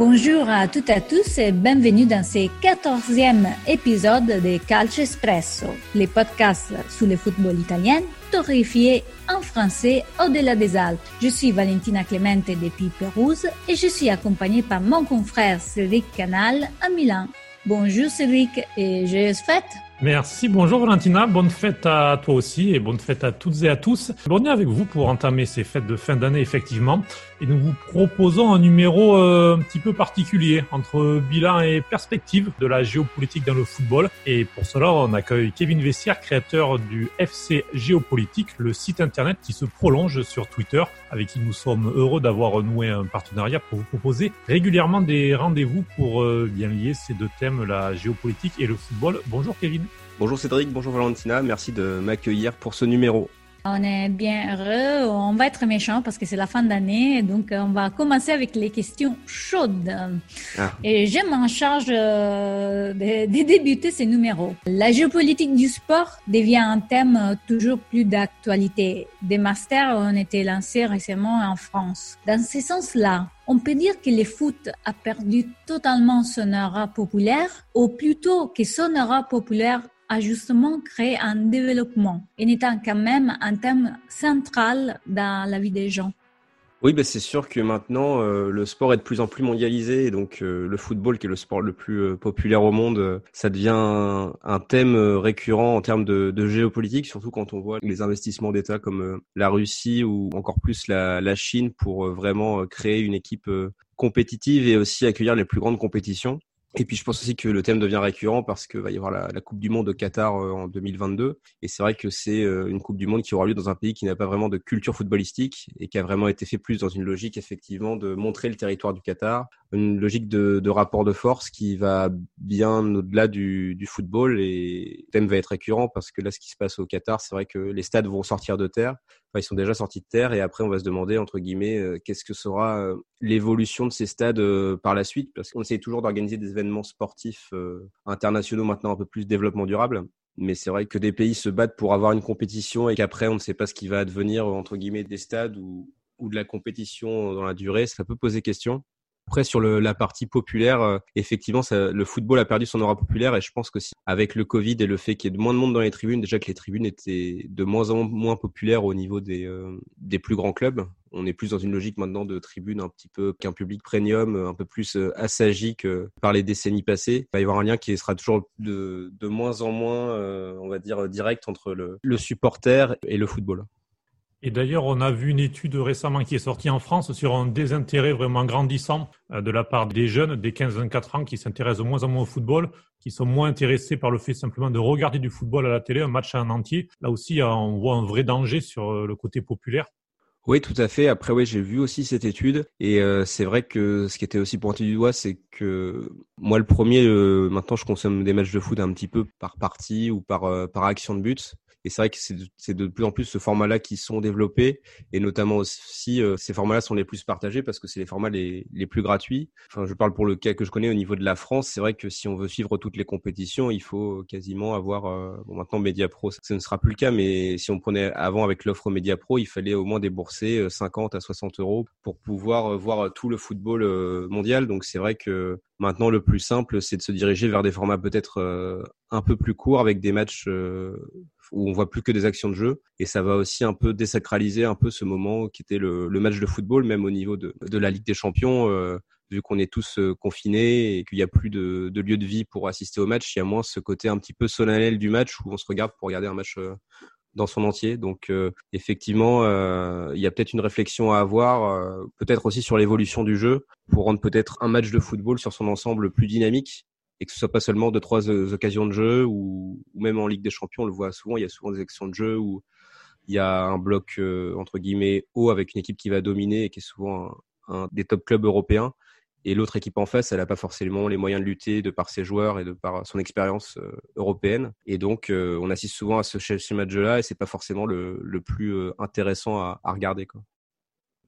Bonjour à toutes et à tous et bienvenue dans ce quatorzième épisode de Calcio Espresso, les podcasts sur le football italien torréfié en français au-delà des Alpes. Je suis Valentina Clemente depuis Pérouse et je suis accompagnée par mon confrère Cédric Canal à Milan. Bonjour Cédric et joyeuses fêtes Merci, bonjour Valentina, bonne fête à toi aussi et bonne fête à toutes et à tous. On est avec vous pour entamer ces fêtes de fin d'année effectivement et nous vous proposons un numéro euh, un petit peu particulier entre bilan et perspective de la géopolitique dans le football et pour cela on accueille Kevin Vessière, créateur du FC Géopolitique, le site internet qui se prolonge sur Twitter avec qui nous sommes heureux d'avoir noué un partenariat pour vous proposer régulièrement des rendez-vous pour euh, bien lier ces deux thèmes, la géopolitique et le football. Bonjour Kevin. Bonjour Cédric, bonjour Valentina, merci de m'accueillir pour ce numéro. On est bien heureux, on va être méchant parce que c'est la fin d'année, donc on va commencer avec les questions chaudes. Ah. Et j'aime en charge euh, de, de, débuter ces numéros. La géopolitique du sport devient un thème toujours plus d'actualité. Des masters ont été lancés récemment en France. Dans ce sens-là, on peut dire que le foot a perdu totalement son aura populaire, ou plutôt que son aura populaire a justement créé un développement et étant quand même un thème central dans la vie des gens. Oui, bah c'est sûr que maintenant euh, le sport est de plus en plus mondialisé et donc euh, le football, qui est le sport le plus euh, populaire au monde, ça devient un, thème récurrent en termes de, géopolitique, surtout quand on voit les investissements d'États comme la Russie ou encore plus la Chine pour vraiment créer une équipe compétitive et aussi accueillir les plus grandes compétitions. Et puis je pense aussi que le thème devient récurrent parce qu'il va y avoir la, la, Coupe du Monde au Qatar euh, en 2022. Et c'est vrai que c'est euh, une Coupe du Monde qui aura lieu dans un pays qui n'a pas vraiment de culture footballistique et qui a vraiment été fait plus dans une logique effectivement de montrer le territoire du Qatar, une logique de, de rapport de force qui va bien au-delà du, du, football. Et le thème va être récurrent parce que là, ce qui se passe au Qatar, c'est vrai que les stades vont sortir de terre. Enfin, ils sont déjà sortis de terre et après on va se demander entre guillemets euh, qu'est-ce que sera l'évolution de ces stades par la suite? Parce qu'on essaie toujours d'organiser des événements sportifs euh, internationaux maintenant un peu plus développement durable. Mais c'est vrai que des pays se battent pour avoir une compétition et qu'après on ne sait pas ce qui va advenir entre guillemets des stades ou, ou de la compétition dans la durée, ça peut poser question. Après, sur le, la partie populaire, euh, effectivement, le football a perdu son aura populaire et je pense que si, avec le Covid et le fait qu'il y ait de moins de monde dans les tribunes, déjà que les tribunes étaient de moins en moins populaires au niveau des, euh, plus grands clubs. On est plus dans une logique maintenant de tribunes un petit peu qu'un public premium, un peu plus euh, assagi que par les décennies passées. Il va y avoir un lien qui sera toujours de, de moins en moins, on va dire, direct entre le supporter et le football. Et d'ailleurs, on a vu une étude récemment qui est sortie en France sur un désintérêt vraiment grandissant euh, de la part des jeunes des 15-24 ans qui s'intéressent de moins en moins au football, qui sont moins intéressés par le fait simplement de regarder du football à la télé, un match en entier. Là aussi, on voit un vrai danger sur euh, le côté populaire. Oui, tout à fait. Après, oui, j'ai vu aussi cette étude et euh, c'est vrai que ce qui était aussi pointé du doigt, c'est que moi, le premier, maintenant, je consomme des matchs de foot un petit peu par partie ou par par action de but. Et c'est vrai que c'est de, plus en plus ce format-là qui sont développés et notamment aussi euh, ces formats-là sont les plus partagés parce que c'est les formats les, les plus gratuits. Enfin, je parle pour le cas que je connais au niveau de la France. C'est vrai que si on veut suivre toutes les compétitions, il faut quasiment avoir euh, bon maintenant Media Pro, ça, ne sera plus le cas, mais si on prenait avant avec l'offre Media Pro, il fallait au moins débourser 50 euh, à 60 euros pour pouvoir voir tout le football mondial. Donc c'est vrai que Maintenant, le plus simple, c'est de se diriger vers des formats peut-être un peu plus courts avec des matchs où on voit plus que des actions de jeu. Et ça va aussi un peu désacraliser un peu ce moment qui était le, le match de football même au niveau de, de la Ligue des Champions euh, vu qu'on est tous euh, confinés et qu'il n'y a plus de, de, lieu de vie pour assister au match. Il y a moins ce côté un petit peu solennel du match où on se regarde pour regarder un match euh, dans son entier. Donc effectivement, euh, il y a peut-être une réflexion à avoir, peut-être aussi sur l'évolution du jeu, pour rendre peut-être un match de football sur son ensemble plus dynamique et que ce soit pas seulement deux trois euh, occasions de jeu ou, même en Ligue des Champions on le voit souvent il y a souvent des actions de jeu où il y a un bloc euh, entre guillemets haut avec une équipe qui va dominer et qui est souvent un, des top clubs européens et l'autre équipe en face elle n'a pas forcément les moyens de lutter de par ses joueurs et de par son expérience euh, européenne et donc on assiste souvent à ce, ce match là et c'est pas forcément le, plus intéressant à, regarder.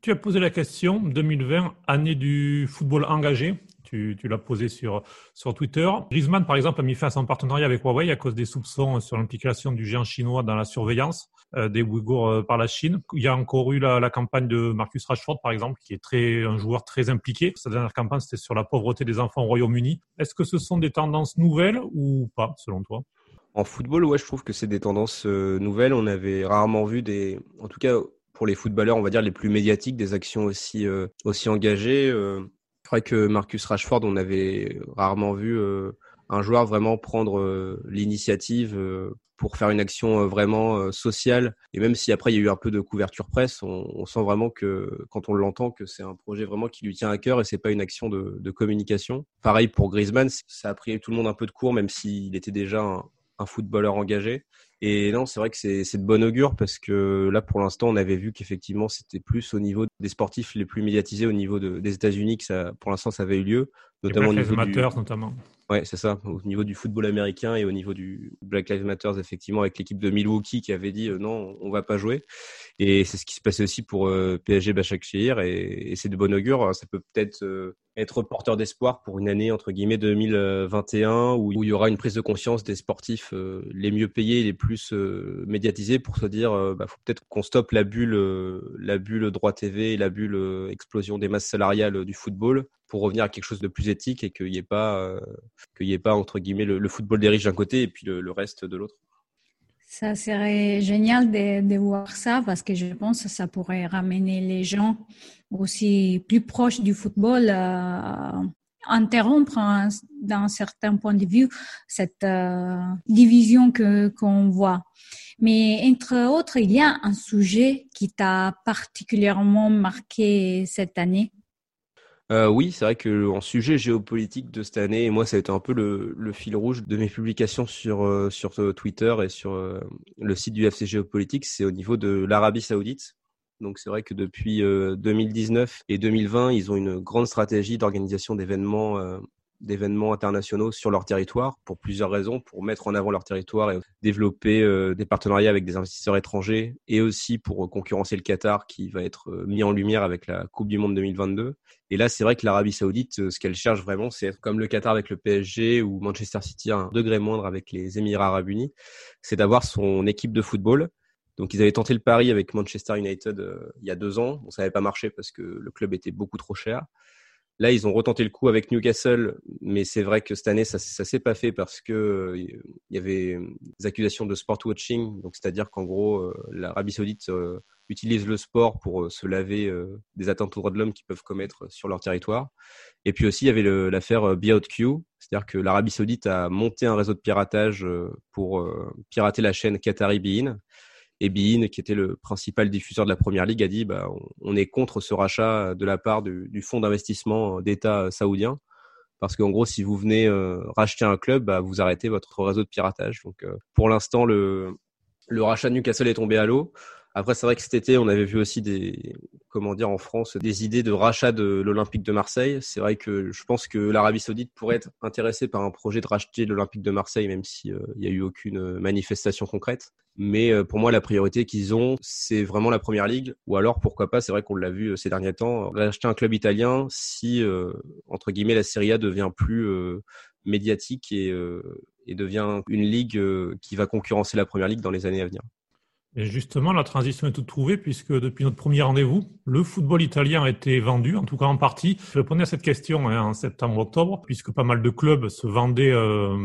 Tu as posé la question 2020, année du football engagé tu, l'as posé sur, sur Twitter. Griezmann, par exemple, a mis fin à son partenariat avec Huawei à cause des soupçons sur l'implication du géant chinois dans la surveillance. des Ouïghours par la Chine. Il y a encore eu la, campagne de Marcus Rashford, par exemple, qui est très un joueur très impliqué. Sa dernière campagne, c'était sur la pauvreté des enfants au Royaume-Uni. Est-ce que ce sont des tendances nouvelles ou pas, selon toi? En football, ouais, je trouve que c'est des tendances nouvelles. On avait rarement vu des, en tout cas pour les footballeurs, on va dire les plus médiatiques, des actions aussi aussi engagées. Crois que Marcus Rashford, on avait rarement vu euh, un joueur vraiment prendre euh, l'initiative euh, pour faire une action vraiment sociale. Et même si après il y a eu un peu de couverture presse, on, sent vraiment que quand on l'entend que c'est un projet vraiment qui lui tient à cœur et c'est pas une action de, communication. Pareil pour Griezmann, ça a pris tout le monde un peu de court, même s'il était déjà un footballeur engagé. Et non, c'est vrai que c'est de bon augure parce que là, pour l'instant, on avait vu qu'effectivement, c'était plus au niveau des sportifs les plus médiatisés au niveau de, des États-Unis que ça, pour l'instant, ça avait eu lieu, notamment au niveau du... notamment. Ouais, c'est ça. Au niveau du football américain et au niveau du Black Lives Matter, effectivement, avec l'équipe de Milwaukee qui avait dit euh, non, on va pas jouer. Et c'est ce qui se passait aussi pour euh, PSG Bachakshir et, et c'est de bon augure. Ça peut peut-être euh, être porteur d'espoir pour une année entre guillemets 2021 où, où, il y aura une prise de conscience des sportifs euh, les mieux payés, les plus euh, médiatisés pour se dire euh, bah, faut peut-être qu'on stoppe la bulle la bulle droit TV et la bulle explosion des masses salariales du football pour revenir à quelque chose de plus éthique et qu'il n'y ait pas qu'il y ait pas entre guillemets le, football des riches d'un côté et puis le, reste de l'autre. Ça serait génial de, de, voir ça parce que je pense que ça pourrait ramener les gens aussi plus proches du football, euh, interrompre d'un certain point de vue cette euh, division que qu'on voit. Mais entre autres, il y a un sujet qui t'a particulièrement marqué cette année. Euh, oui, c'est vrai que sujet géopolitique de cette année, moi ça a été un peu le, fil rouge de mes publications sur euh, sur Twitter et sur le site du FC Géopolitique, c'est au niveau de l'Arabie Saoudite. Donc c'est vrai que depuis 2019 et 2020, ils ont une grande stratégie d'organisation d'événements d'événements internationaux sur leur territoire pour plusieurs raisons, pour mettre en avant leur territoire et développer euh, des partenariats avec des investisseurs étrangers et aussi pour concurrencer le Qatar qui va être euh, mis en lumière avec la Coupe du Monde 2022. Et là, c'est vrai que l'Arabie Saoudite, euh, ce qu'elle cherche vraiment, c'est comme le Qatar avec le PSG ou Manchester City un degré moindre avec les Émirats Arabes Unis, c'est d'avoir son équipe de football. Donc ils avaient tenté le pari avec Manchester United il y a deux ans. Ça n'avait pas marché parce que le club était beaucoup trop cher. Là, ils ont retenté le coup avec Newcastle, mais c'est vrai que cette année, ça, ça s'est pas fait parce que euh, il y avait des accusations de sport watching, donc c'est-à-dire qu'en gros, euh, l'Arabie Saoudite euh, utilise le sport pour se laver des atteintes aux droits de l'homme qu'ils peuvent commettre sur leur territoire. Et puis aussi, il y avait l'affaire Be Out Q, c'est-à-dire que l'Arabie Saoudite a monté un réseau de piratage pour pirater la chaîne Qatari Bein et Bein, qui était le principal diffuseur de la première ligue, a dit bah, on, est contre ce rachat de la part du, fonds d'investissement d'État saoudien. Parce qu'en gros, si vous venez euh, racheter un club, bah, vous arrêtez votre réseau de piratage. Donc, euh, pour l'instant, le, rachat de Newcastle est tombé à l'eau. Après, c'est vrai que cet été, on avait vu aussi des, comment dire, en France, des idées de rachat de l'Olympique de Marseille. C'est vrai que je pense que l'Arabie Saoudite pourrait être intéressée par un projet de racheter l'Olympique de Marseille, même s'il euh, n'y a eu aucune manifestation concrète. Mais euh, pour moi, la priorité qu'ils ont, c'est vraiment la première ligue. Ou alors, pourquoi pas, c'est vrai qu'on l'a vu euh, ces derniers temps, racheter un club italien si, entre guillemets, la Serie A devient plus médiatique et, devient une ligue qui va concurrencer la première ligue dans les années à venir. Et justement, la transition est toute trouvée puisque depuis notre premier rendez-vous, le football italien a été vendu, en tout cas en partie. Je répondais à cette question hein, en septembre-octobre, puisque pas mal de clubs se vendaient euh,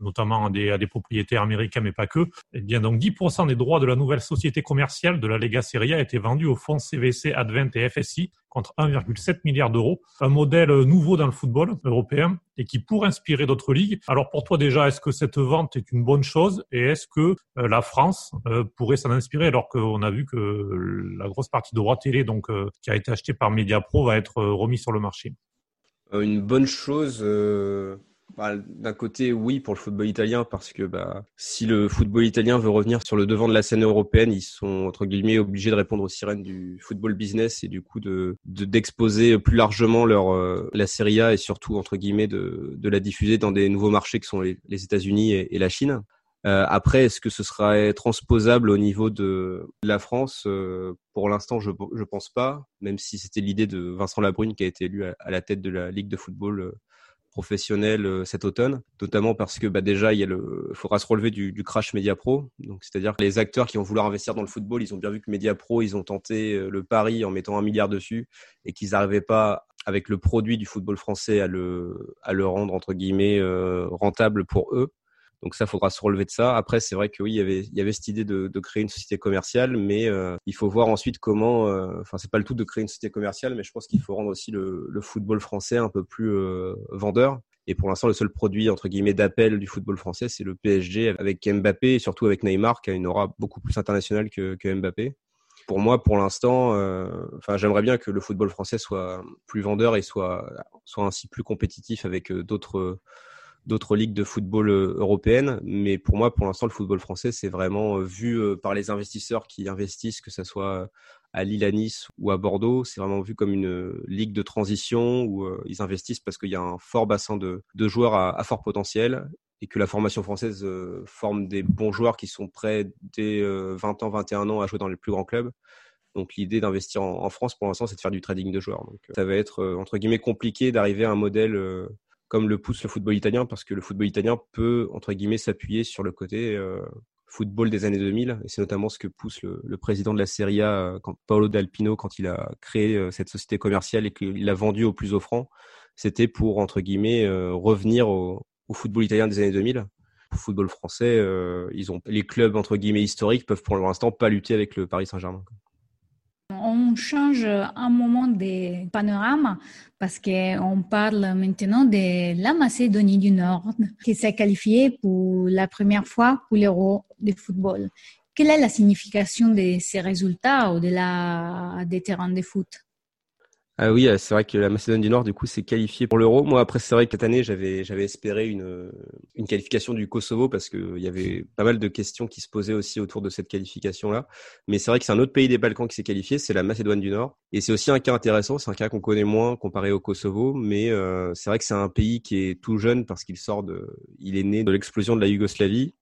notamment à des, propriétaires américains, mais pas que. Eh bien, donc 10% des droits de la nouvelle société commerciale de la Lega Serie A étaient vendus au fonds CVC Advent et FSI contre 1,7 milliard d'euros. Un modèle nouveau dans le football européen et qui pourrait inspirer d'autres ligues. Alors pour toi déjà, est-ce que cette vente est une bonne chose et est-ce que euh, la France euh, pourrait s'en inspirer alors qu'on a vu que la grosse partie de droits télé donc euh, qui a été achetée par Mediapro va être remis sur le marché? Une bonne chose bah, d'un côté, oui, pour le football italien, parce que bah, si le football italien veut revenir sur le devant de la scène européenne, ils sont entre guillemets obligés de répondre aux sirènes du football business et du coup de d'exposer plus largement leur euh, la Serie A et surtout entre guillemets de, de la diffuser dans des nouveaux marchés que sont les, États-Unis et, la Chine. Euh, après, est-ce que ce sera transposable au niveau de la France? Euh, Pour l'instant, je ne pense pas, même si c'était l'idée de Vincent Labrune qui a été élu à, la tête de la Ligue de football professionnel cet automne, notamment parce que bah, déjà il y a le, faudra se relever du, crash Media Pro. C'est-à-dire que les acteurs qui vont vouloir investir dans le football, ils ont bien vu que Media Pro, ils ont tenté le pari en mettant un milliard dessus et qu'ils n'arrivaient pas avec le produit du football français à le à le rendre entre guillemets rentable pour eux. Donc ça, faudra se relever de ça. Après, c'est vrai que oui, il y avait, cette idée de, créer une société commerciale, mais euh, il faut voir ensuite comment. Euh, enfin, c'est pas le tout de créer une société commerciale, mais je pense qu'il faut rendre aussi le, football français un peu plus euh, vendeur. Et pour l'instant, le seul produit entre guillemets d'appel du football français, c'est le PSG avec Mbappé et surtout avec Neymar, qui a une aura beaucoup plus internationale que, Mbappé. Pour moi, pour l'instant, euh, enfin, j'aimerais bien que le football français soit plus vendeur et soit soit ainsi plus compétitif avec d'autres d'autres ligues de football euh, européennes. Mais pour moi, pour l'instant, le football français, c'est vraiment euh, vu euh, par les investisseurs qui investissent, que ce soit à Lille, à Nice ou à Bordeaux, c'est vraiment vu comme une ligue de transition où ils investissent parce qu'il y a un fort bassin de, de joueurs à, fort potentiel et que la formation française forme des bons joueurs qui sont prêts dès 20 ans, 21 ans à jouer dans les plus grands clubs. Donc l'idée d'investir en, France pour l'instant, c'est de faire du trading de joueurs. Donc ça va être entre guillemets compliqué d'arriver à un modèle comme le pousse le football italien, parce que le football italien peut, entre guillemets, s'appuyer sur le côté euh, football des années 2000, et c'est notamment ce que pousse le, président de la Serie A, euh, quand, Paolo D'Alpino, quand il a créé euh, cette société commerciale et qu'il l'a vendue au plus offrant, c'était pour, entre guillemets, revenir au, football italien des années 2000. Au football français, ils ont les clubs, entre guillemets, historiques peuvent pour l'instant pas lutter avec le Paris Saint-Germain. On change un moment de panorama parce qu'on parle maintenant de la Macédonie du Nord qui s'est qualifiée pour la première fois pour l'Euro de football. Quelle est la signification de ces résultats au-delà des terrains de foot? Ah oui, euh, c'est vrai que la Macédoine du Nord, du coup, s'est qualifiée pour l'Euro. Moi, après, c'est vrai que cette année, j'avais, j'avais espéré une, une qualification du Kosovo parce qu'il y avait pas mal de questions qui se posaient aussi autour de cette qualification-là. Mais c'est vrai que c'est un autre pays des Balkans qui s'est qualifié, c'est la Macédoine du Nord. Et c'est aussi un cas intéressant, c'est un cas qu'on connaît moins comparé au Kosovo, mais euh, c'est vrai que c'est un pays qui est tout jeune parce qu'il sort de, il est né de l'explosion de la Yougoslavie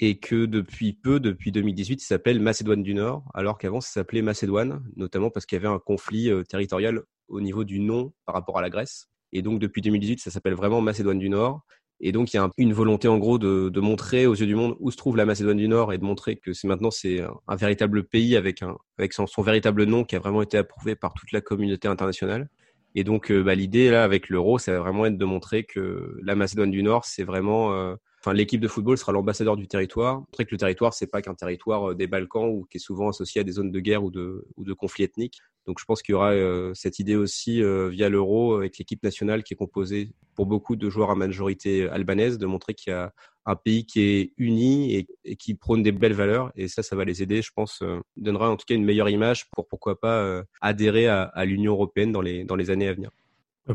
et que depuis peu, depuis 2018, il s'appelle Macédoine du Nord, alors qu'avant ça s'appelait Macédoine, notamment parce qu'il y avait un conflit euh, territorial au niveau du nom par rapport à la Grèce. Et donc depuis 2018, ça s'appelle vraiment Macédoine du Nord. Et donc il y a une volonté en gros de, montrer aux yeux du monde où se trouve la Macédoine du Nord et de montrer que c'est maintenant c'est un, véritable pays avec son, véritable nom qui a vraiment été approuvé par toute la communauté internationale. Et donc euh, bah, l'idée là avec l'euro, ça va vraiment être de montrer que la Macédoine du Nord c'est vraiment euh, Enfin, l'équipe de football sera l'ambassadeur du territoire. Montrer que le territoire, c'est pas qu'un territoire euh, des Balkans ou qui est souvent associé à des zones de guerre ou de, ou de conflits ethniques. Donc je pense qu'il y aura euh, cette idée aussi euh, via l'euro avec l'équipe nationale qui est composée pour beaucoup de joueurs à majorité albanaise, de montrer qu'il y a un pays qui est uni et, qui prône des belles valeurs. Et ça, ça va les aider, je pense, euh, donnera en tout cas une meilleure image pour pourquoi pas adhérer à, l'Union européenne dans les années à venir.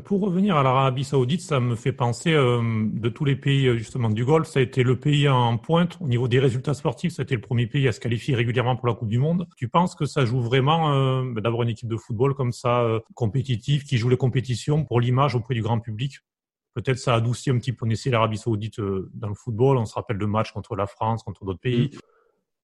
Pour revenir à l'Arabie Saoudite, ça me fait penser de tous les pays justement du Golfe, ça a été le pays en pointe au niveau des résultats sportifs. Été le premier pays à se qualifier régulièrement pour la Coupe du Monde. Tu penses que ça joue vraiment euh, d'avoir une équipe de football comme ça euh, compétitive qui joue les compétitions pour l'image auprès du grand public? Peut-être ça adoucit un petit peu. L'Arabie Saoudite euh, dans le football. On se rappelle de matchs contre la France, contre d'autres pays. Mm.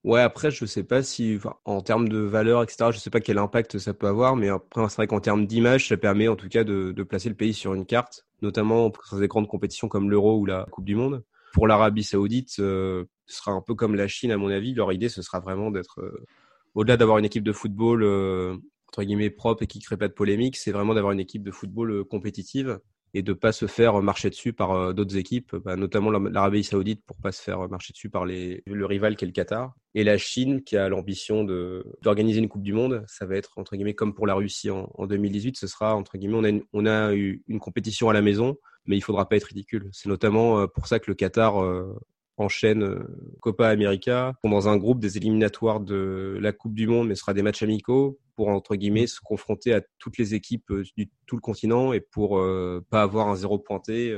Ouais, après, je sais pas si, en termes de valeur, etc., je sais pas quel impact ça peut avoir, mais après, c'est vrai qu'en termes d'image, ça permet en tout cas de, de, placer le pays sur une carte, notamment sur des grandes compétitions comme l'Euro ou la Coupe du Monde. Pour l'Arabie Saoudite, euh, ce sera un peu comme la Chine, à mon avis. Leur idée, ce sera vraiment d'être, euh, au-delà d'avoir une équipe de football, euh, entre guillemets, propre et qui crée pas de polémique, c'est vraiment d'avoir une équipe de football compétitive et de pas se faire marcher dessus par euh, d'autres équipes, bah, notamment l'Arabie Saoudite pour pas se faire marcher dessus par les, le rival qui est le Qatar, et la Chine qui a l'ambition d'organiser une Coupe du Monde. Ça va être entre guillemets comme pour la Russie en, en 2018, ce sera entre guillemets on a on a eu une compétition à la maison, mais il faudra pas être ridicule. C'est notamment euh, pour ça que le Qatar euh, enchaîne Copa América dans un groupe des éliminatoires de la Coupe du Monde, mais ce sera des matchs amicaux pour entre guillemets se confronter à toutes les équipes euh, du tout le continent et pour euh, pas avoir un zéro pointé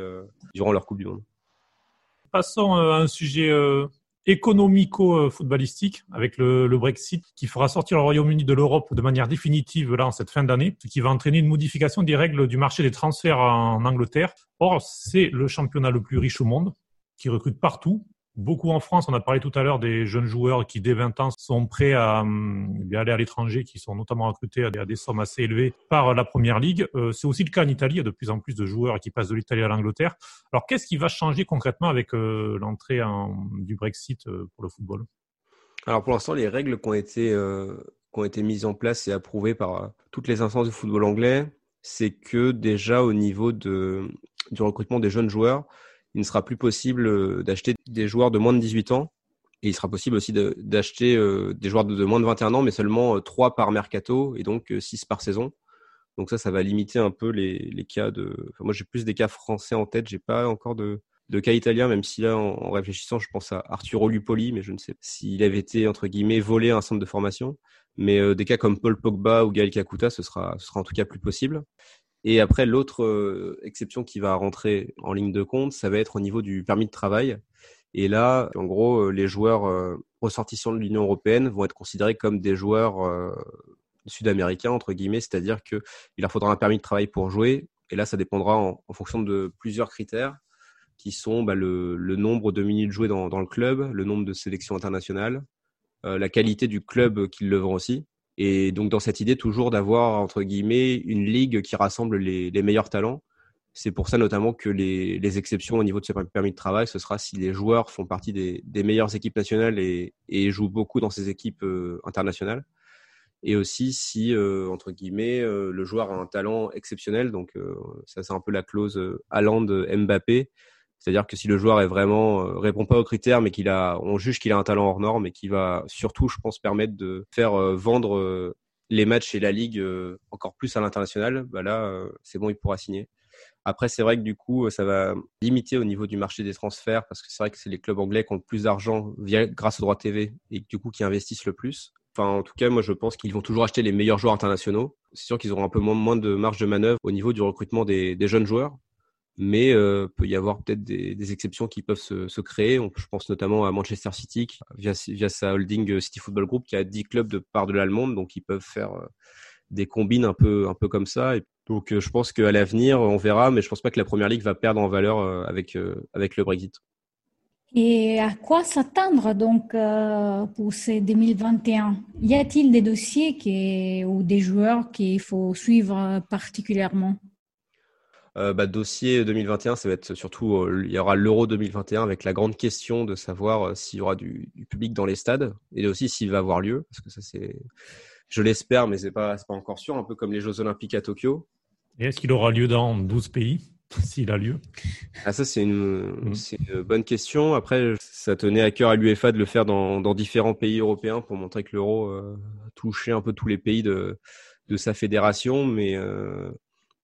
durant leur Coupe du Monde. Passons à un sujet économico-footballistique avec le, le, Brexit qui fera sortir le Royaume-Uni de l'Europe de manière définitive là en cette fin d'année, ce qui va entraîner une modification des règles du marché des transferts en Angleterre. Or, c'est le championnat le plus riche au monde qui recrute partout beaucoup en France. On a parlé tout à l'heure des jeunes joueurs qui, dès 20 ans, sont prêts à, hum, aller à l'étranger, qui sont notamment recrutés à des, sommes assez élevées par la Première Ligue. Euh, c'est aussi le cas en Italie. Il y a de plus en plus de joueurs qui passent de l'Italie à l'Angleterre. Alors, qu'est-ce qui va changer concrètement avec euh, l'entrée du Brexit euh, pour le football? Alors, pour l'instant, les règles qui ont été, qui ont été mises en place et approuvées par toutes les instances du football anglais, c'est que déjà au niveau du recrutement des jeunes joueurs, il ne sera plus possible euh, d'acheter des joueurs de moins de 18 ans. Et il sera possible aussi d'acheter euh, des joueurs de, moins de 21 ans, mais seulement 3 euh, par mercato et donc 6 par saison. Donc ça, ça va limiter un peu les, cas de. Moi, j'ai plus des cas français en tête. J'ai pas encore de, cas italiens, même si là, en, réfléchissant, je pense à Arturo Lupoli, mais je ne sais s'il avait été entre guillemets volé à un centre de formation. Mais des cas comme Paul Pogba ou Gaël Kakuta, ce sera en tout cas plus possible. Et après, l'autre euh, exception qui va rentrer en ligne de compte, ça va être au niveau du permis de travail. Et là, en gros, euh, les joueurs euh, ressortissants de l'Union européenne vont être considérés comme des joueurs sud-américains, entre guillemets, c'est-à-dire qu'il leur faudra un permis de travail pour jouer. Et là, ça dépendra en, fonction de plusieurs critères qui sont bah, le, le, nombre de minutes jouées dans, dans, le club, le nombre de sélections internationales, la qualité du club qui le vend aussi. Et donc dans cette idée toujours d'avoir entre guillemets une ligue qui rassemble les, meilleurs talents. C'est pour ça notamment que les, exceptions au niveau de ce permis de travail, ce sera si les joueurs font partie des, meilleures équipes nationales et, jouent beaucoup dans ces équipes euh, internationales. Et aussi si, euh, entre guillemets, euh, le joueur a un talent exceptionnel. Donc ça c'est un peu la clause Haaland Mbappé c'est-à-dire que si le joueur est vraiment euh, répond pas aux critères, mais qu'il a, on juge qu'il a un talent hors norme et qui va surtout, je pense, permettre de faire euh, vendre euh, les matchs et la ligue encore plus à l'international, bah là, c'est bon, il pourra signer. Après, c'est vrai que du coup, ça va limiter au niveau du marché des transferts parce que c'est vrai que c'est les clubs anglais qui ont le plus d'argent via grâce aux droits TV et du coup qui investissent le plus. Enfin, en tout cas, moi, je pense qu'ils vont toujours acheter les meilleurs joueurs internationaux. C'est sûr qu'ils auront un peu moins, de marge de manœuvre au niveau du recrutement des jeunes joueurs mais euh, peut y avoir peut-être des, exceptions qui peuvent se, créer. Je pense notamment à Manchester City via, sa holding euh, City Football Group qui a 10 clubs de part de l'allemande, donc ils peuvent faire euh, des combines un peu un peu comme ça. Donc euh, je pense qu'à l'avenir on verra, mais je pense pas que la première ligue va perdre en valeur avec avec le Brexit. Et à quoi s'attendre donc pour ces 2021 Y a-t-il des dossiers ou des joueurs qu'il faut suivre particulièrement? Euh, bah, dossier 2021, ça va être surtout, euh, il y aura l'Euro 2021 avec la grande question de savoir euh, s'il y aura du, du, public dans les stades et aussi s'il va avoir lieu, parce que ça c'est, je l'espère, mais c'est pas, pas encore sûr, un peu comme les Jeux Olympiques à Tokyo. Et est-ce qu'il aura lieu dans 12 pays s'il a lieu? Ah ça c'est une, mmh. une, bonne question. Après, ça tenait à cœur à l'UEFA de le faire dans, dans, différents pays européens pour montrer que l'euro touchait un peu tous les pays de, de sa fédération, mais euh,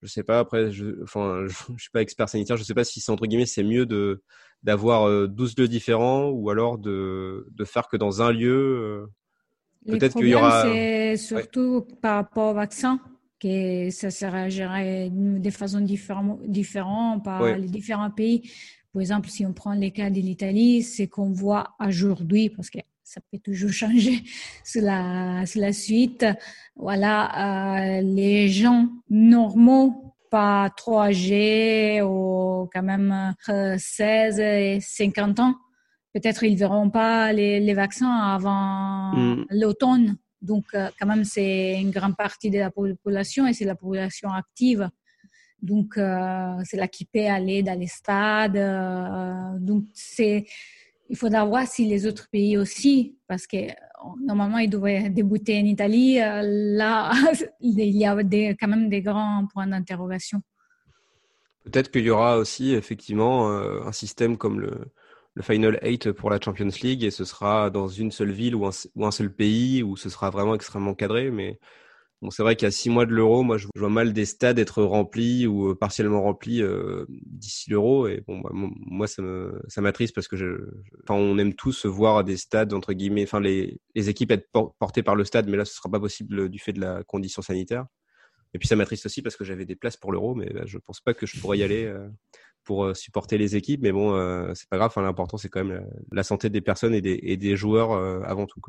je sais pas après je enfin je, suis pas expert sanitaire je sais pas si c'est entre guillemets c'est mieux de d'avoir 12 euh, lieux différents ou alors de de faire que dans un lieu euh, peut-être qu'il y aura c'est surtout par rapport au vaccin que ça sera géré de façon différente par les différents pays. Par exemple si on prend les cas de l'Italie c'est qu'on voit aujourd'hui parce que ça peut toujours changer sur la, sur la suite. Voilà, euh, les gens normaux, pas trop âgés ou quand même 16 et 50 ans, peut-être ils verront pas les, les vaccins avant mm. l'automne. Donc, euh, quand même, c'est une grande partie de la population et c'est la population active. Donc, euh, c'est là qui peut aller dans les stades. donc, c'est il faudra voir si les autres pays aussi, parce que normalement, ils devraient débuter en Italie. Euh, là, il y a quand même des grands points d'interrogation. Peut-être qu'il y aura aussi effectivement euh, un système comme le, le Final 8 pour la Champions League et ce sera dans une seule ville ou un, ou un seul pays où ce sera vraiment extrêmement cadré. Mais Bon, c'est vrai a six mois de l'euro, moi je vois mal des stades être remplis ou euh, partiellement remplis euh, d'ici l'euro. Et bon, bah, moi ça m'attriste parce que je, enfin, on aime tous voir des stades entre guillemets, enfin les, équipes être portées par le stade, mais là ce sera pas possible du fait de la condition sanitaire. Et puis ça m'attriste aussi parce que j'avais des places pour l'euro, mais bah, je pense pas que je pourrais y aller euh, pour supporter les équipes. Mais bon, c'est pas grave. Enfin, l'important c'est quand même la, santé des personnes et des, joueurs avant tout.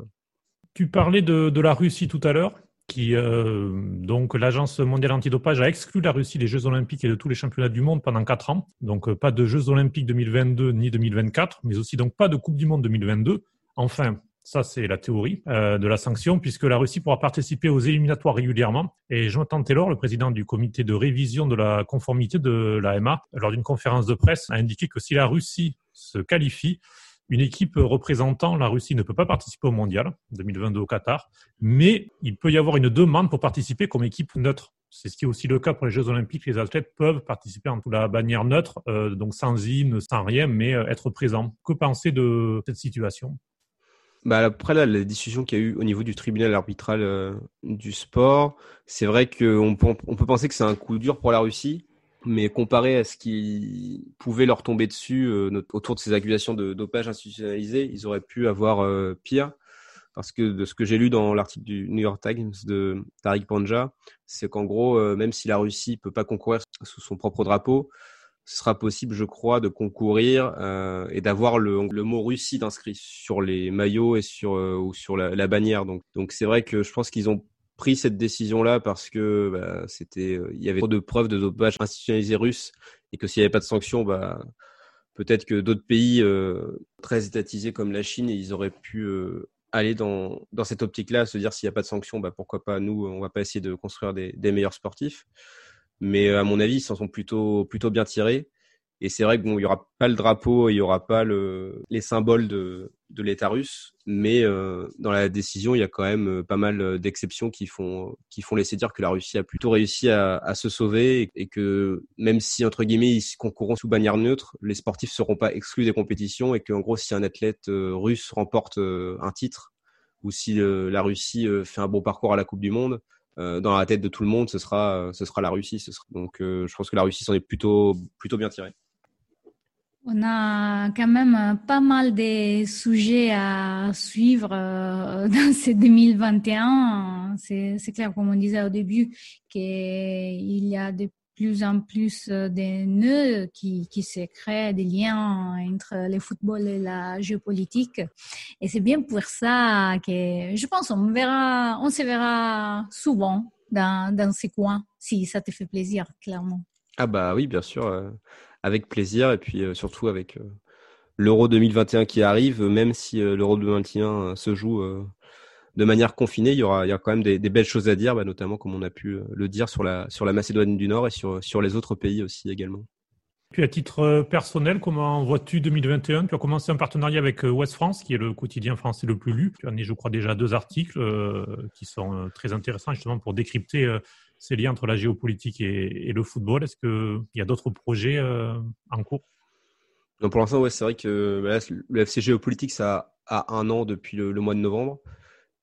Tu parlais de la Russie tout à l'heure. Euh, donc l'agence mondiale antidopage a exclu la Russie des Jeux olympiques et de tous les championnats du monde pendant quatre ans. Donc euh, pas de Jeux olympiques 2022 ni 2024, mais aussi donc pas de Coupe du monde 2022. Enfin, ça, c'est la théorie euh, de la sanction, puisque la Russie pourra participer aux éliminatoires régulièrement. Et Jonathan Taylor, le président du comité de révision de la conformité de l'AMA, lors d'une conférence de presse, a indiqué que si la Russie se qualifie, une équipe représentant la Russie ne peut pas participer au mondial 2022 au Qatar, mais il peut y avoir une demande pour participer comme équipe neutre. C'est ce qui est aussi le cas pour les Jeux Olympiques. Les athlètes peuvent participer en la bannière neutre, euh, donc sans hymne, sans rien, mais euh, être présents. Que penser de cette situation? Bah après la discussion qu'il y a eu au niveau du tribunal arbitral euh, du sport, c'est vrai qu'on peut, on peut penser que c'est un coup dur pour la Russie, mais comparé à ce qui pouvait leur tomber dessus euh, autour de ces accusations de dopage institutionnalisé, ils auraient pu avoir euh, pire. Parce que de ce que j'ai lu dans l'article du New York Times de Tariq Panja, c'est qu'en gros, même si la Russie peut pas concourir sous son propre drapeau, ce sera possible, je crois, de concourir euh, et d'avoir le, le, mot Russie d'inscrit sur les maillots et sur euh, ou sur la, la, bannière. Donc, donc c'est vrai que je pense qu'ils ont pris cette décision-là parce que bah, c'était, euh, il y avait trop de preuves de dopage institutionnalisé russe et que s'il n'y avait pas de sanctions, bah, peut-être que d'autres pays euh, très étatisés comme la Chine, ils auraient pu aller dans, dans cette optique-là, se dire s'il n'y a pas de sanctions, bah, pourquoi pas nous, on va pas essayer de construire des, meilleurs sportifs. Mais euh, à mon avis, ils s'en sont plutôt, plutôt bien tirés. Et c'est vrai qu'il bon, n'y aura pas le drapeau, il n'y aura pas le, les symboles de, de l'État russe, mais euh, dans la décision, il y a quand même euh, pas mal d'exceptions qui font, qui font laisser dire que la Russie a plutôt réussi à, à se sauver et, que même si, entre guillemets, ils concourront sous bannière neutre, les sportifs seront pas exclus des compétitions et qu'en gros, si un athlète russe remporte un titre ou si la Russie fait un bon parcours à la Coupe du Monde, euh, dans la tête de tout le monde, ce sera, euh, ce sera la Russie. Donc, euh, je pense que la Russie s'en est plutôt, plutôt bien tirée. On a quand même pas mal de sujets à suivre dans ce 2021. C'est clair, comme on disait au début, qu'il y a des plus en plus euh, des nœuds qui, qui se créent, des liens entre le football et la géopolitique. Et c'est bien pour ça que je pense on verra, on se verra souvent dans, dans ces coins, si ça te fait plaisir, clairement. Ah bah oui, bien sûr, euh, avec plaisir et puis euh, surtout avec l'Euro 2021 qui arrive, même si l'Euro 2021 se joue de manière confinée, il y aura, quand même des, belles choses à dire, bah, notamment comme on a pu euh, le dire sur la, Macédoine du Nord et sur, les autres pays aussi également. Puis à titre euh, personnel, comment vois-tu 2021 Tu as commencé un partenariat avec Ouest euh, France, qui est le quotidien français le plus lu. Tu as, je crois, déjà deux articles qui sont très intéressants justement pour décrypter ces liens entre la géopolitique et, le football. Est-ce qu'il y a d'autres projets en cours? Pour l'instant, ouais, c'est vrai que bah, le FC Géopolitique, ça a un an depuis le mois de novembre.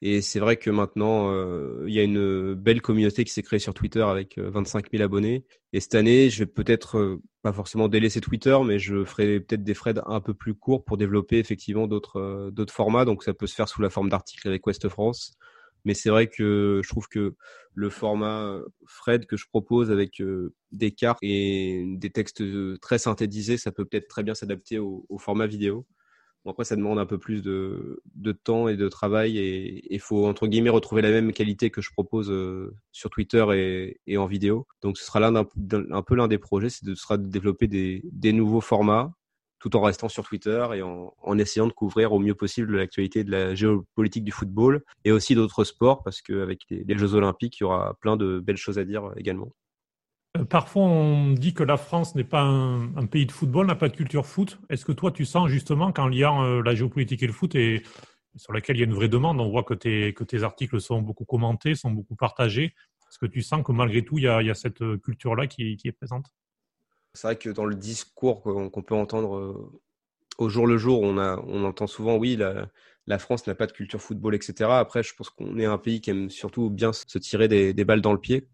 Et c'est vrai que maintenant, euh, il y a une belle communauté qui s'est créée sur Twitter avec 25 euh, 000 abonnés. Et cette année, je vais peut-être euh, pas forcément délaisser Twitter, mais je ferai peut-être des threads un peu plus courts pour développer effectivement d'autres formats. Donc ça peut se faire sous la forme d'articles avec West France. Mais c'est vrai que je trouve que le format Fred que je propose avec des cartes et des textes très synthétisés, ça peut peut-être très bien s'adapter au, format vidéo après, ça demande un peu plus de, temps et de travail et il faut, entre guillemets, retrouver la même qualité que je propose euh, sur Twitter et, en vidéo. Donc, ce sera l'un un peu l'un des projets, de, sera de développer des, nouveaux formats tout en restant sur Twitter et en, essayant de couvrir au mieux possible l'actualité de la géopolitique du football et aussi d'autres sports parce qu'avec les Jeux Olympiques, il y aura plein de belles choses à dire également. Euh, parfois, on dit que la France n'est pas un, pays de football, n'a pas de culture foot. Est-ce que toi, tu sens justement qu'en liant euh, la géopolitique et le foot, et sur laquelle il y a une vraie demande, on voit que tes articles sont beaucoup commentés, sont beaucoup partagés. Est-ce que tu sens que malgré tout, il y a, cette culture-là qui, est présente? C'est vrai que dans le discours qu'on peut entendre euh, au jour le jour, on, entend souvent, oui, la, France n'a pas de culture football, etc. Après, je pense qu'on est un pays qui aime surtout bien se tirer des, balles dans le pied.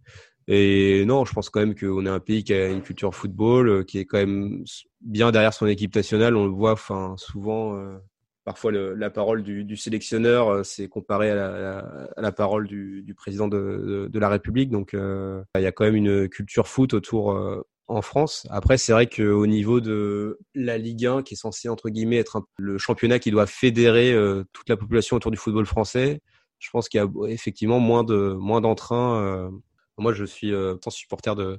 Et non, je pense quand même qu'on est un pays qui a une culture football, euh, qui est quand même bien derrière son équipe nationale. On le voit, enfin, souvent, euh, parfois la parole du, sélectionneur, c'est comparé à la, parole du, président de, la République. Donc, il y a quand même une culture foot autour en France. Après, c'est vrai qu'au niveau de la Ligue 1, qui est censé entre guillemets être le championnat qui doit fédérer toute la population autour du football français, je pense qu'il y a effectivement moins de moins d'entrain. moi, je suis tant supporter de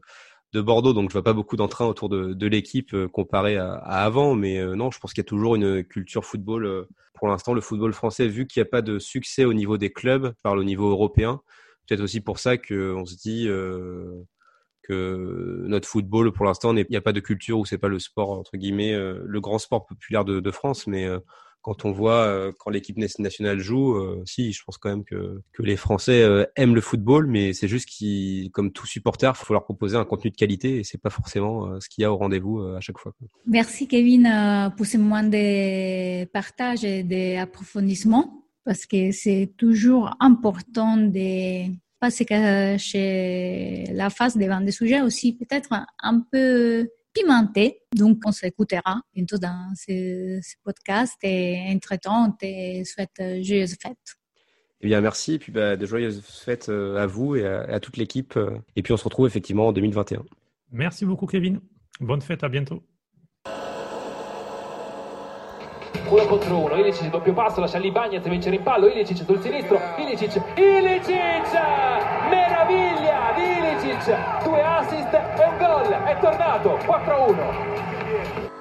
de Bordeaux, donc je vois pas beaucoup d'entrain autour de, de l'équipe comparé à, avant. Mais non, je pense qu'il y a toujours une culture football. pour l'instant, le football français, vu qu'il n'y a pas de succès au niveau des clubs, par le niveau européen, peut-être aussi pour ça qu'on se dit notre football, pour l'instant, il n'y a pas de culture où c'est pas le sport entre guillemets, euh, le grand sport populaire de, France, mais euh, quand on voit euh, quand l'équipe nationale joue, si, je pense quand même que, que les Français aiment le football, mais c'est juste qu'ils, comme tout supporter, il faut leur proposer un contenu de qualité et c'est pas forcément ce qu'il y a au rendez-vous à chaque fois. Merci Kevin pour ce moment de partage et d'approfondissement parce que c'est toujours important de c'est que chez la face devant des sujets aussi peut-être un peu pimentés. Donc, on s'écoutera bientôt dans ce, podcast et entre-temps, on te souhaite joyeuses fêtes. Eh bien, merci. Et puis, bah, de joyeuses fêtes euh, à vous et à toute l'équipe. Et puis, on se retrouve effectivement en 2021. Merci beaucoup, Kevin. Bonne fête. À bientôt. Uno contro uno, Ilicic doppio passo, lascia lì Bagnez, vince il rimpallo, Ilicic sul sinistro, Ilicic, Ilicic! Meraviglia di Ilicic, due assist e un gol, è tornato, 4-1.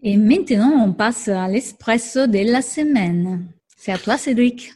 Et maintenant, on passe à l'espresso de la semaine. C'est à toi, Cédric.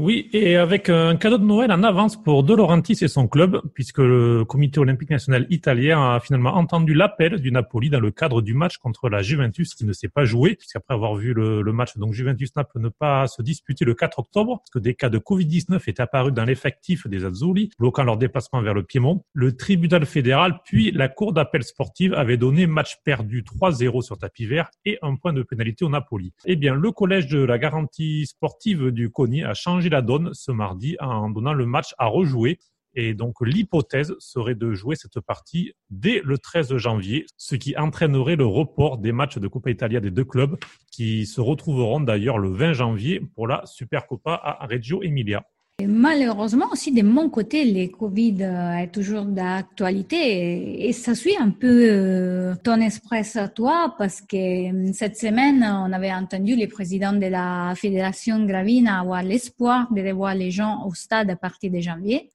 Oui, et avec un cadeau de Noël en avance pour De Laurentiis et son club, puisque le comité olympique national italien a finalement entendu l'appel du Napoli dans le cadre du match contre la Juventus qui ne s'est pas joué, puisqu'après avoir vu le, match, donc Juventus-Naples ne pas se disputer le 4 octobre, parce que des cas de Covid-19 étaient apparus dans l'effectif des Azzurri, bloquant leur déplacement vers le Piémont. Le tribunal fédéral, puis la cour d'appel sportive avaient donné match perdu 3-0 sur tapis vert et un point de pénalité au Napoli. Eh bien, le collège de la garantie sportive du CONI a changé la donne ce mardi en donnant le match à rejouer. Et donc l'hypothèse serait de jouer cette partie dès le 13 janvier, ce qui entraînerait le report des matchs de Coppa Italia des deux clubs qui se retrouveront d'ailleurs le 20 janvier pour la Supercoppa à Reggio Emilia malheureusement aussi de mon côté, le Covid euh, est toujours d'actualité et, ça suit un peu euh, ton express à toi parce que euh, cette semaine, on avait entendu le président de la Fédération Gravina avoir l'espoir de revoir les gens au stade à partir de janvier.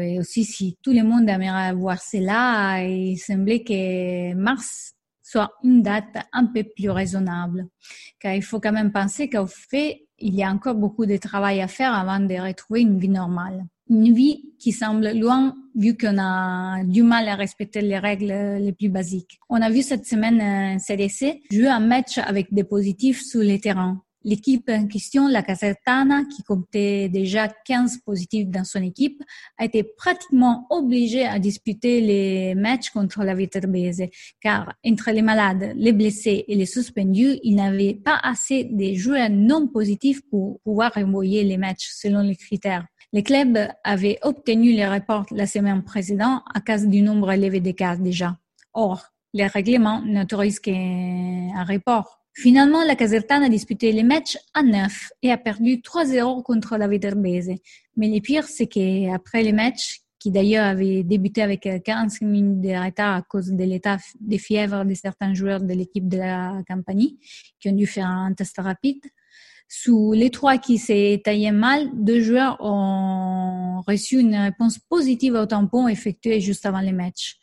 et aussi, si tout le monde aimerait voir cela, il semblait que mars soit une date un peu plus raisonnable. Car il faut quand même penser qu'au fait, il y a encore beaucoup de travail à faire avant de retrouver une vie normale. Une vie qui semble loin vu qu'on a du mal à respecter les règles les plus basiques. On a vu cette semaine CDC jouer un match avec des positifs sur les terrains. L'équipe en question, la Casertana, qui comptait déjà 15 positifs dans son équipe, a été pratiquement obligée à disputer les matchs contre la Viterbese, car entre les malades, les blessés et les suspendus, il n'avait pas assez de joueurs non positifs pour pouvoir envoyer les matchs selon les critères. Les clubs avaient obtenu les reports la semaine précédente à cause du nombre élevé de cas déjà. Or, les règlements n'autorisent qu'un report Finalement, la Casertana a disputé les matchs à neuf et a perdu 3-0 contre la Viterbese. Mais le pire, c'est qu'après les matchs, qui d'ailleurs avaient débuté avec 15 minutes de retard à cause de l'état de fièvre de certains joueurs de l'équipe de la compagnie, qui ont dû faire un test rapide, sous les trois qui s'est taillé mal, deux joueurs ont reçu une réponse positive au tampon effectué juste avant les matchs.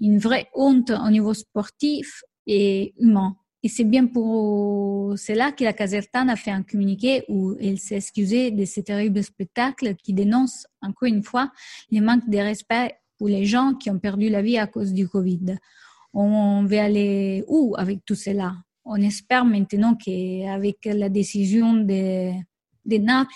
Une vraie honte au niveau sportif et humain. Et c'est bien pour cela que la Casertana a fait un communiqué où elle s'est excusée de ce terrible spectacle qui dénonce encore une fois le manque de respect pour les gens qui ont perdu la vie à cause du Covid. On va aller où avec tout cela? On espère maintenant qu'avec la décision de, de Naples,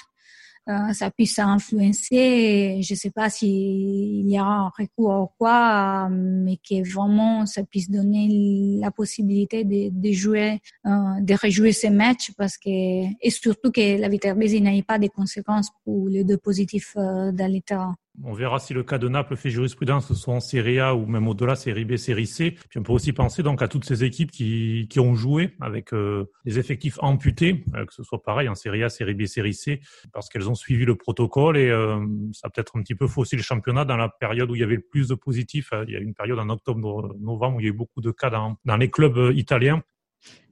ça puisse influencer. Je ne sais pas s'il y aura un recours ou quoi, mais que vraiment ça puisse donner la possibilité de, de jouer, euh, de rejouer ces matchs parce que et surtout que la Viterbese n'ait pas de conséquences pour les deux positifs euh, dans l'état. On verra si le cas de Naples fait jurisprudence, soit en Serie A ou même au-delà, Série B, Série C. Puis on peut aussi penser donc à toutes ces équipes qui, qui ont joué avec euh, des effectifs amputés, euh, que ce soit pareil en Serie A, Série B, Série C, parce qu'elles ont suivi le protocole et euh, ça a peut-être un petit peu faussé le championnat dans la période où il y avait le plus de positifs. Il y a une période en octobre-novembre où il y a eu beaucoup de cas dans, dans les clubs italiens.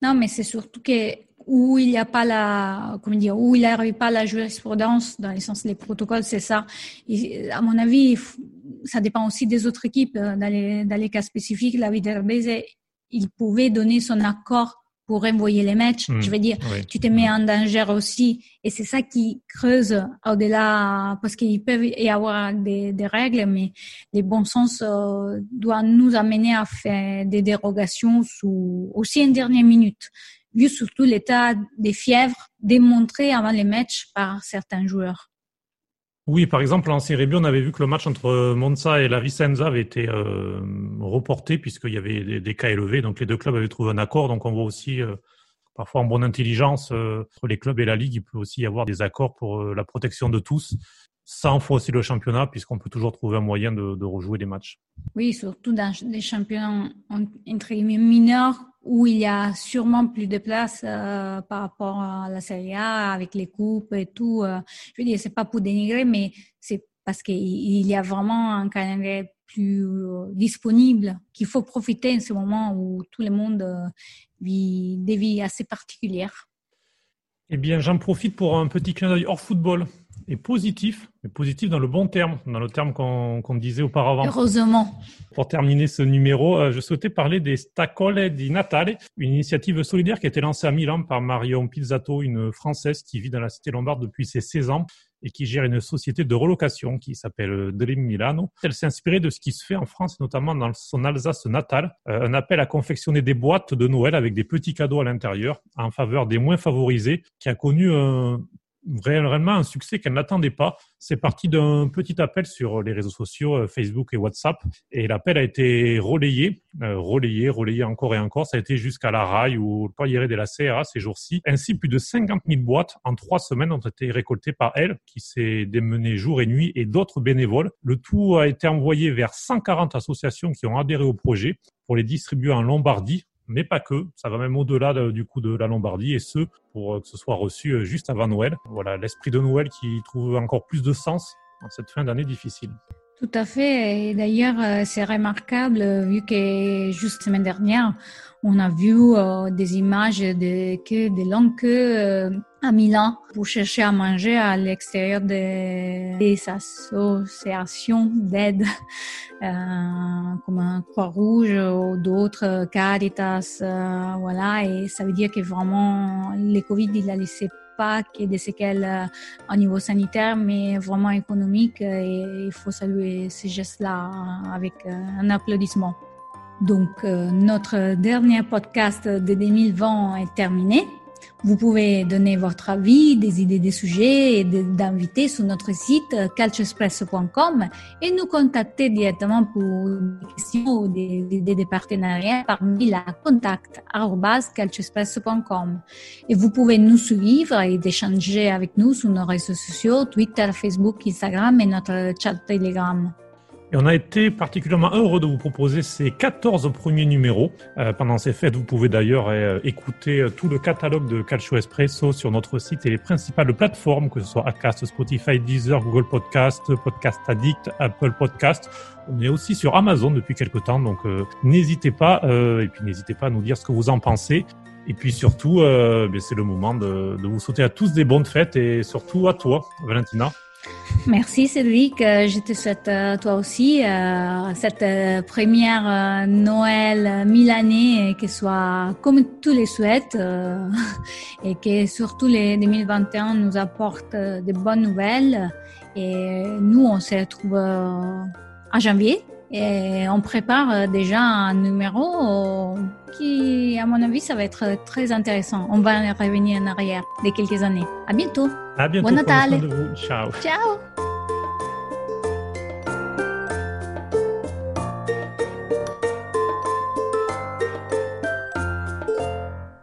Non, mais c'est surtout que où il n'y a pas la, comment dire, où il a pas la jurisprudence dans le sens des protocoles, c'est ça. à mon avis, ça dépend aussi des autres équipes. Dans les, dans les cas spécifiques, la Viterbese, il pouvait donner son accord pour envoyer les matchs. Hmm. je veux dire, tu te mets en danger aussi. Et c'est ça qui creuse au-delà, parce qu'il peut y avoir des, des, règles, mais les bons sens euh, doivent nous amener à faire des dérogations sous aussi une dernière minute vu surtout l'état des fièvres démontré avant les matchs par certains joueurs. Oui, par exemple, en Série B, on avait vu que le match entre Monza et la Vicenza avait été euh, reporté puisqu'il y avait des, cas élevés. Donc les deux clubs avaient trouvé un accord. Donc on voit aussi euh, parfois en bonne intelligence euh, entre les clubs et la ligue, il peut aussi y avoir des accords pour la protection de tous sans aussi le championnat, puisqu'on peut toujours trouver un moyen de, de, rejouer des matchs. Oui, surtout dans des championnats entre mineurs où il y a sûrement plus de place euh, par rapport à la Serie A avec les coupes et tout. Euh, je veux dire, c'est pas pour dénigrer, mais c'est parce qu'il y a vraiment un calendrier plus euh, disponible qu'il faut profiter en ce moment où tout le monde vit des vies assez particulières. Eh bien, j'en profite pour un petit clin d'œil hors football et positif, mais positif dans le bon terme, dans le terme qu'on disait auparavant. Heureusement. Pour terminer ce numéro, euh, je souhaitais parler des Stacole di Natale, une initiative solidaire qui a été lancée à Milan par Marion Pizzato, une Française qui vit dans la cité lombarde depuis ses 16 ans et qui gère une société de relocation qui s'appelle Dream Milano. Elle s'est inspirée de ce qui se fait en France, notamment dans son Alsace natale, euh, un appel à confectionner des boîtes de Noël avec des petits cadeaux à l'intérieur en faveur des moins favorisés, qui a connu un réellement un succès qu'elle n'attendait pas. C'est parti d'un petit appel sur les réseaux sociaux, euh, Facebook et WhatsApp, et l'appel a été relayé, euh, relayé, relayé encore et encore. Ça a été jusqu'à la RAI ou le poirier de la CRA ces jours-ci. Ainsi, plus de 50 000 boîtes en trois semaines ont été récoltées par elle, qui s'est démenée jour et nuit, et d'autres bénévoles. Le tout a été envoyé vers 140 associations qui ont adhéré au projet pour les distribuer en Lombardie, mais pas que. Ça va même au-delà du coup de la Lombardie et ce pour que ce soit reçu euh, juste avant Noël. Voilà, l'esprit de Noël qui trouve encore plus de sens en cette fin d'année difficile. Tout à fait. Et d'ailleurs, euh, c'est remarquable euh, vu que juste semaine dernière, on a vu des images de que des longues queues à Milan pour chercher à manger à l'extérieur des, associations d'aide euh, comme Croix-Rouge ou d'autres Caritas, euh, voilà. Et ça veut dire que vraiment le Covid il a laissé pas que des séquelles euh, au niveau sanitaire, mais vraiment économique. Et il faut saluer ces gestes-là avec un applaudissement. Donc, notre dernier podcast de 2020 est terminé. Vous pouvez donner votre avis, des idées des sujets et d'inviter sur notre site calcespresso.com et nous contacter directement pour des questions ou des idées de partenariat par mail à contact.calcespresso.com. Et vous pouvez nous suivre et échanger avec nous sur nos réseaux sociaux, Twitter, Facebook, Instagram et notre chat Telegram. Et on a été particulièrement heureux de vous proposer ces 14 premiers numéros. Euh, pendant ces fêtes, vous pouvez d'ailleurs euh, écouter euh, tout le catalogue de Calcio Espresso sur notre site et les principales plateformes, que ce soit Acast, Spotify, Deezer, Google Podcast, Podcast Addict, Apple Podcast. On est aussi sur Amazon depuis quelques temps, donc n'hésitez pas. et puis n'hésitez pas à nous dire ce que vous en pensez. Et puis surtout, ben, c'est le moment de, de vous souhaiter à tous des bonnes fêtes et surtout à toi, Valentina. Merci Cédric, euh, je te souhaite euh, toi aussi euh, cette première Noël mille années que soit comme tous les souhaitent et que surtout les 2021 nous apporte de bonnes nouvelles. Et nous on se retrouve en janvier et on prépare déjà un numéro qui, à mon avis, ça va être très intéressant. On va revenir en arrière de quelques années. À bientôt. À bientôt. Bon Natal. Ciao. Ciao.